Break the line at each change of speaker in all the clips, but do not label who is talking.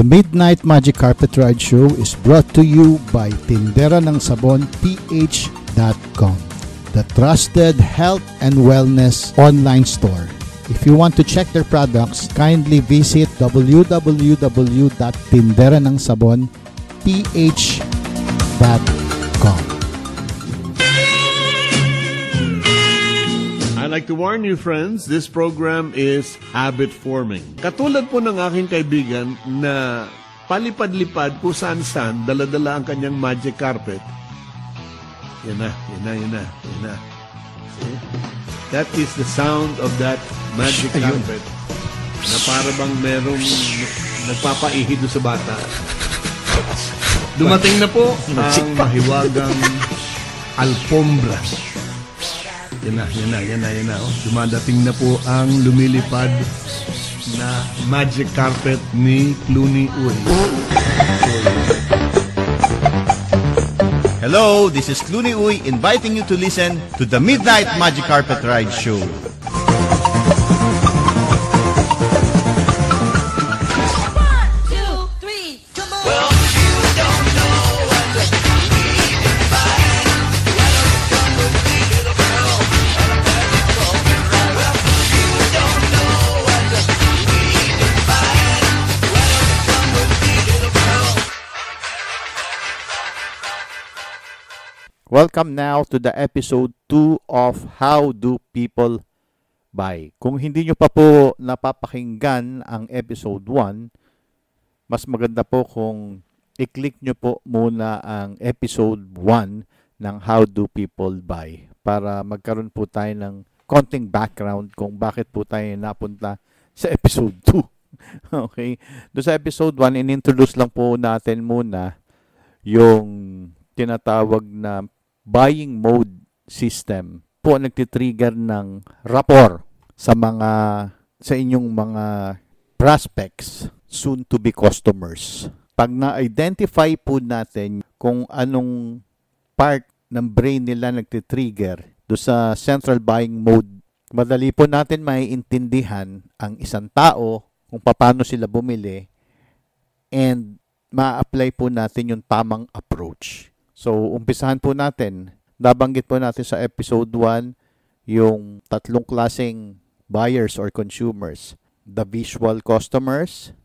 The Midnight Magic Carpet Ride Show is brought to you by Tindera ng Sabon PH.com, the trusted health and wellness online store. If you want to check their products, kindly visit www.tinderanangsabonph.com.
I'd like to warn you, friends, this program is habit forming. Katulad po ng aking kaibigan na palipad-lipad kung saan-saan, dala-dala ang kanyang magic carpet. Yan na, yan na, yan na, yan na. See? That is the sound of that magic carpet na para bang merong nagpapaihi doon sa bata. Dumating na po ang mahiwagang alfombra. Yan na, yan na, yan na, yan na. Oh. Dumadating na po ang lumilipad na magic carpet ni Clooney Uy.
Hello, this is Clooney Uy inviting you to listen to the Midnight Magic Carpet Ride Show.
Welcome now to the episode 2 of How Do People Buy. Kung hindi nyo pa po napapakinggan ang episode 1, mas maganda po kung i-click nyo po muna ang episode 1 ng How Do People Buy para magkaroon po tayo ng konting background kung bakit po tayo napunta sa episode 2. okay? Doon sa episode 1, in-introduce lang po natin muna yung tinatawag na buying mode system po ang nagtitrigger ng rapport sa mga sa inyong mga prospects soon to be customers. Pag na-identify po natin kung anong part ng brain nila nagtitrigger do sa central buying mode, madali po natin maiintindihan ang isang tao kung paano sila bumili and ma-apply po natin yung tamang approach. So, umpisahan po natin. Nabanggit po natin sa episode 1 yung tatlong klaseng buyers or consumers. The visual customers,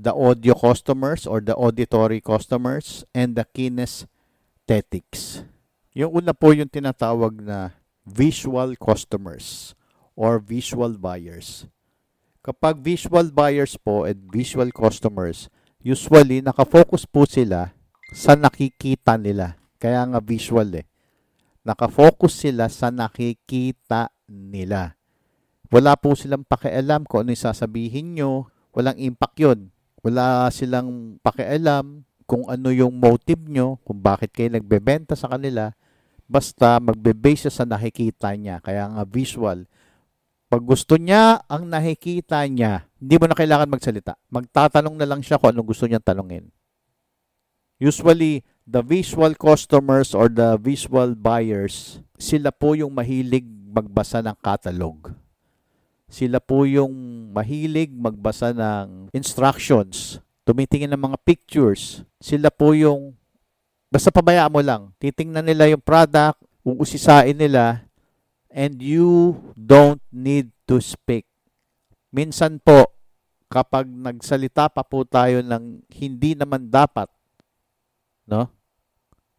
the audio customers or the auditory customers, and the kinesthetics. Yung una po yung tinatawag na visual customers or visual buyers. Kapag visual buyers po and visual customers, usually nakafocus po sila sa nakikita nila. Kaya nga visual eh. Nakafocus sila sa nakikita nila. Wala po silang pakialam kung ano yung sasabihin nyo. Walang impact yun. Wala silang pakialam kung ano yung motive nyo, kung bakit kayo nagbebenta sa kanila. Basta magbe-base sa nakikita niya. Kaya nga visual. Pag gusto niya ang nakikita niya, hindi mo na kailangan magsalita. Magtatanong na lang siya kung anong gusto niyang tanungin. Usually, the visual customers or the visual buyers, sila po yung mahilig magbasa ng catalog. Sila po yung mahilig magbasa ng instructions, tumitingin ng mga pictures. Sila po yung, basta pabayaan mo lang, titingnan nila yung product, uusisain nila, and you don't need to speak. Minsan po, kapag nagsalita pa po tayo ng hindi naman dapat, no?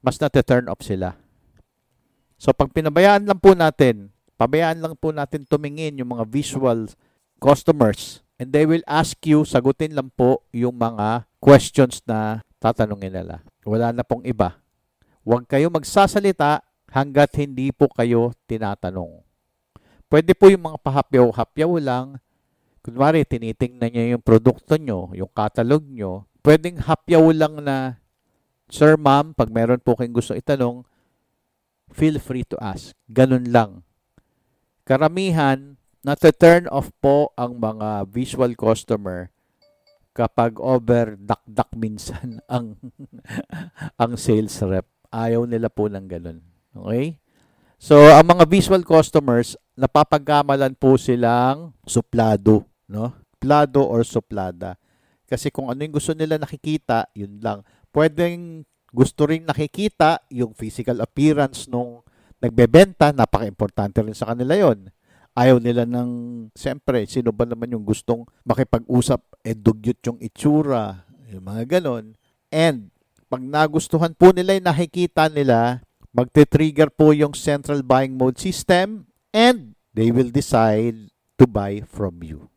Mas nate-turn off sila. So pag pinabayaan lang po natin, pabayaan lang po natin tumingin yung mga visual customers and they will ask you, sagutin lang po yung mga questions na tatanungin nila. Wala na pong iba. Huwag kayo magsasalita hanggat hindi po kayo tinatanong. Pwede po yung mga pahapyaw-hapyaw lang. Kunwari, tinitingnan niya yung produkto nyo, yung catalog nyo. Pwedeng hapyaw lang na, Sir, ma'am, pag meron po kayong gusto itanong, feel free to ask. Ganun lang. Karamihan, nata-turn off po ang mga visual customer kapag over dakdak minsan ang ang sales rep. Ayaw nila po ng ganun. Okay? So, ang mga visual customers, napapagkamalan po silang suplado, no? Plado or suplada. Kasi kung ano yung gusto nila nakikita, yun lang. Pwedeng gusto rin nakikita yung physical appearance nung nagbebenta, napaka-importante rin sa kanila yon. Ayaw nila ng, siyempre, sino ba naman yung gustong makipag-usap, eh dugyot yung itsura, yung mga ganon. And, pag nagustuhan po nila yung nakikita nila, magte-trigger po yung central buying mode system and they will decide to buy from you.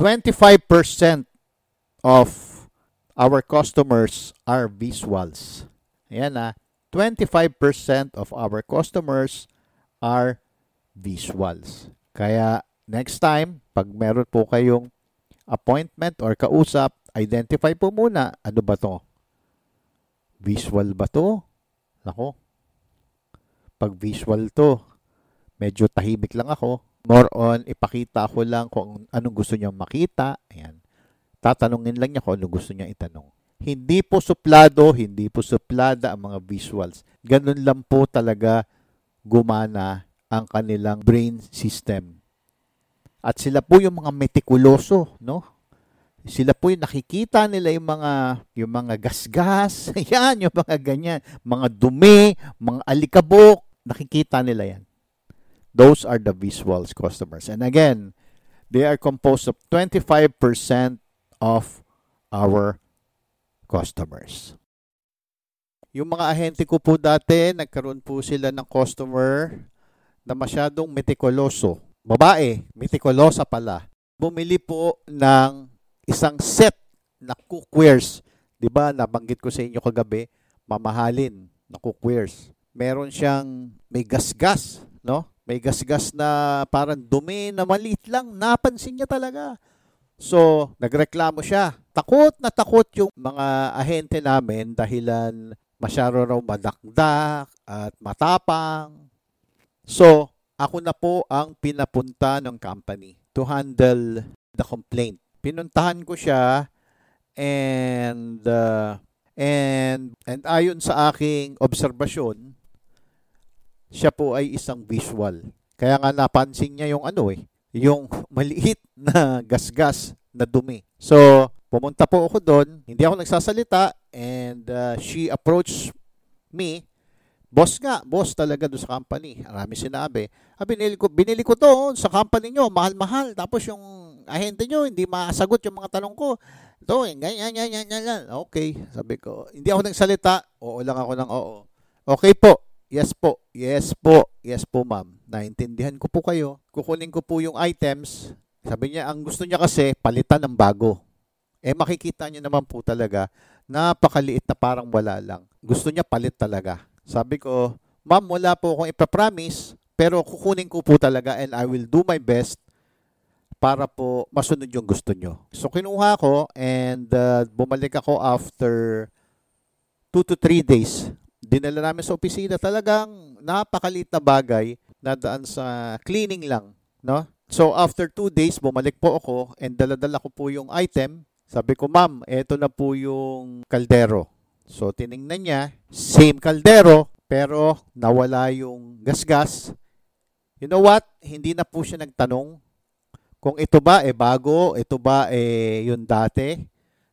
25% of our customers are visuals. Ayan na, 25% of our customers are visuals. Kaya next time, pag meron po kayong appointment or kausap, identify po muna, ano ba to? Visual ba to? Nako. Pag visual to, medyo tahimik lang ako. More on, ipakita ko lang kung anong gusto niyang makita. Ayan. Tatanungin lang niya kung ano gusto niya itanong. Hindi po suplado, hindi po suplada ang mga visuals. Ganun lang po talaga gumana ang kanilang brain system. At sila po yung mga metikuloso, no? Sila po yung nakikita nila yung mga yung mga gasgas, yan, yung mga ganyan, mga dumi, mga alikabok, nakikita nila yan. Those are the visuals customers. And again, they are composed of 25% of our customers. Yung mga ahente ko po dati, nagkaroon po sila ng customer na masyadong metikuloso. Babae, metikulosa pala. Bumili po ng isang set na cookwares. 'Di ba? Nabanggit ko sa inyo kagabi, mamahalin na cookwares. Meron siyang may gasgas, no? May gasgas na parang dumi na maliit lang. Napansin niya talaga. So, nagreklamo siya. Takot na takot yung mga ahente namin dahilan masyado raw madakdak at matapang. So, ako na po ang pinapunta ng company to handle the complaint. Pinuntahan ko siya and uh, and and ayon sa aking obserbasyon, siya po ay isang visual. Kaya nga napansin niya yung ano eh, yung maliit na gasgas na dumi. So, pumunta po ako doon, hindi ako nagsasalita and uh, she approached me Boss nga, boss talaga doon sa company. Marami sinabi. Ah, binili ko, binili ko to sa company nyo, mahal-mahal. Tapos yung ahente nyo, hindi masagot yung mga tanong ko. Ito, ganyan, ganyan, ganyan. Okay, sabi ko. Hindi ako nagsalita. Oo lang ako ng oo. Okay po. Yes po. Yes po. Yes po, ma'am. Naintindihan ko po kayo. Kukunin ko po yung items. Sabi niya, ang gusto niya kasi, palitan ng bago. Eh, makikita niyo naman po talaga, napakaliit na parang wala lang. Gusto niya palit talaga. Sabi ko, ma'am, wala po akong ipapromise, pero kukunin ko po talaga and I will do my best para po masunod yung gusto nyo. So, kinuha ko and uh, bumalik ako after 2 to 3 days. Dinala namin sa opisina talagang napakalit na bagay na daan sa cleaning lang. No? So, after 2 days, bumalik po ako and daladala ko po yung item. Sabi ko, ma'am, eto na po yung kaldero. So, tiningnan niya, same kaldero, pero nawala yung gasgas. You know what? Hindi na po siya nagtanong kung ito ba eh bago, ito ba eh yung dati.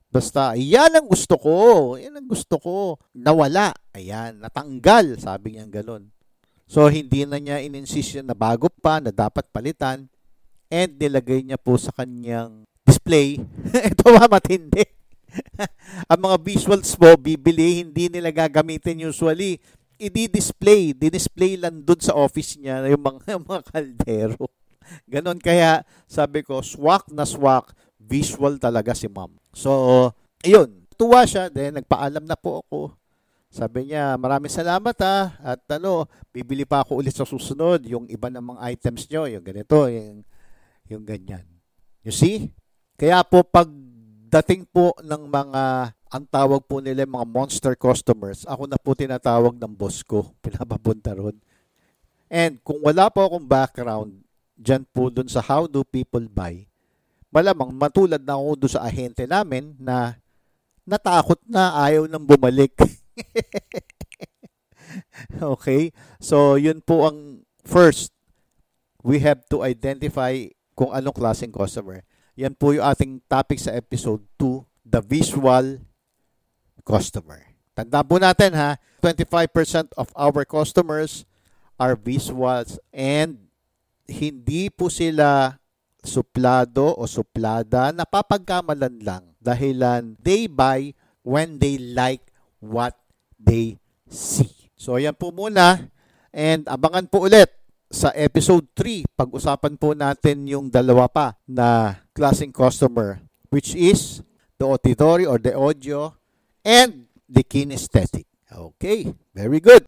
Basta, yan ang gusto ko. Yan ang gusto ko. Nawala. Ayan, natanggal. Sabi niya ganun. So, hindi na niya ininsist na bago pa, na dapat palitan. And nilagay niya po sa kanyang display. ito ba matindi? ang mga visuals mo, bibili, hindi nila gagamitin usually. I-display, di-display lang dun sa office niya yung mga, yung mga kaldero. Ganon kaya, sabi ko, swak na swak, visual talaga si ma'am. So, ayun, tuwa siya, then nagpaalam na po ako. Sabi niya, maraming salamat ha, at ano, bibili pa ako ulit sa susunod, yung iba ng mga items nyo, yung ganito, yung, yung ganyan. You see? Kaya po, pag dating po ng mga ang tawag po nila mga monster customers, ako na po tinatawag ng boss ko, pinapapunta ron. And kung wala po akong background dyan po dun sa how do people buy, malamang matulad na ako dun sa ahente namin na natakot na ayaw nang bumalik. okay? So, yun po ang first. We have to identify kung anong klaseng customer. Yan po yung ating topic sa episode 2, the visual customer. Tanda po natin ha, 25% of our customers are visuals and hindi po sila suplado o suplada, napapagkamalan lang dahilan they buy when they like what they see. So ayan po muna and abangan po ulit sa episode 3. Pag-usapan po natin yung dalawa pa na klaseng customer which is the auditory or the audio and the kinesthetic. Okay, very good.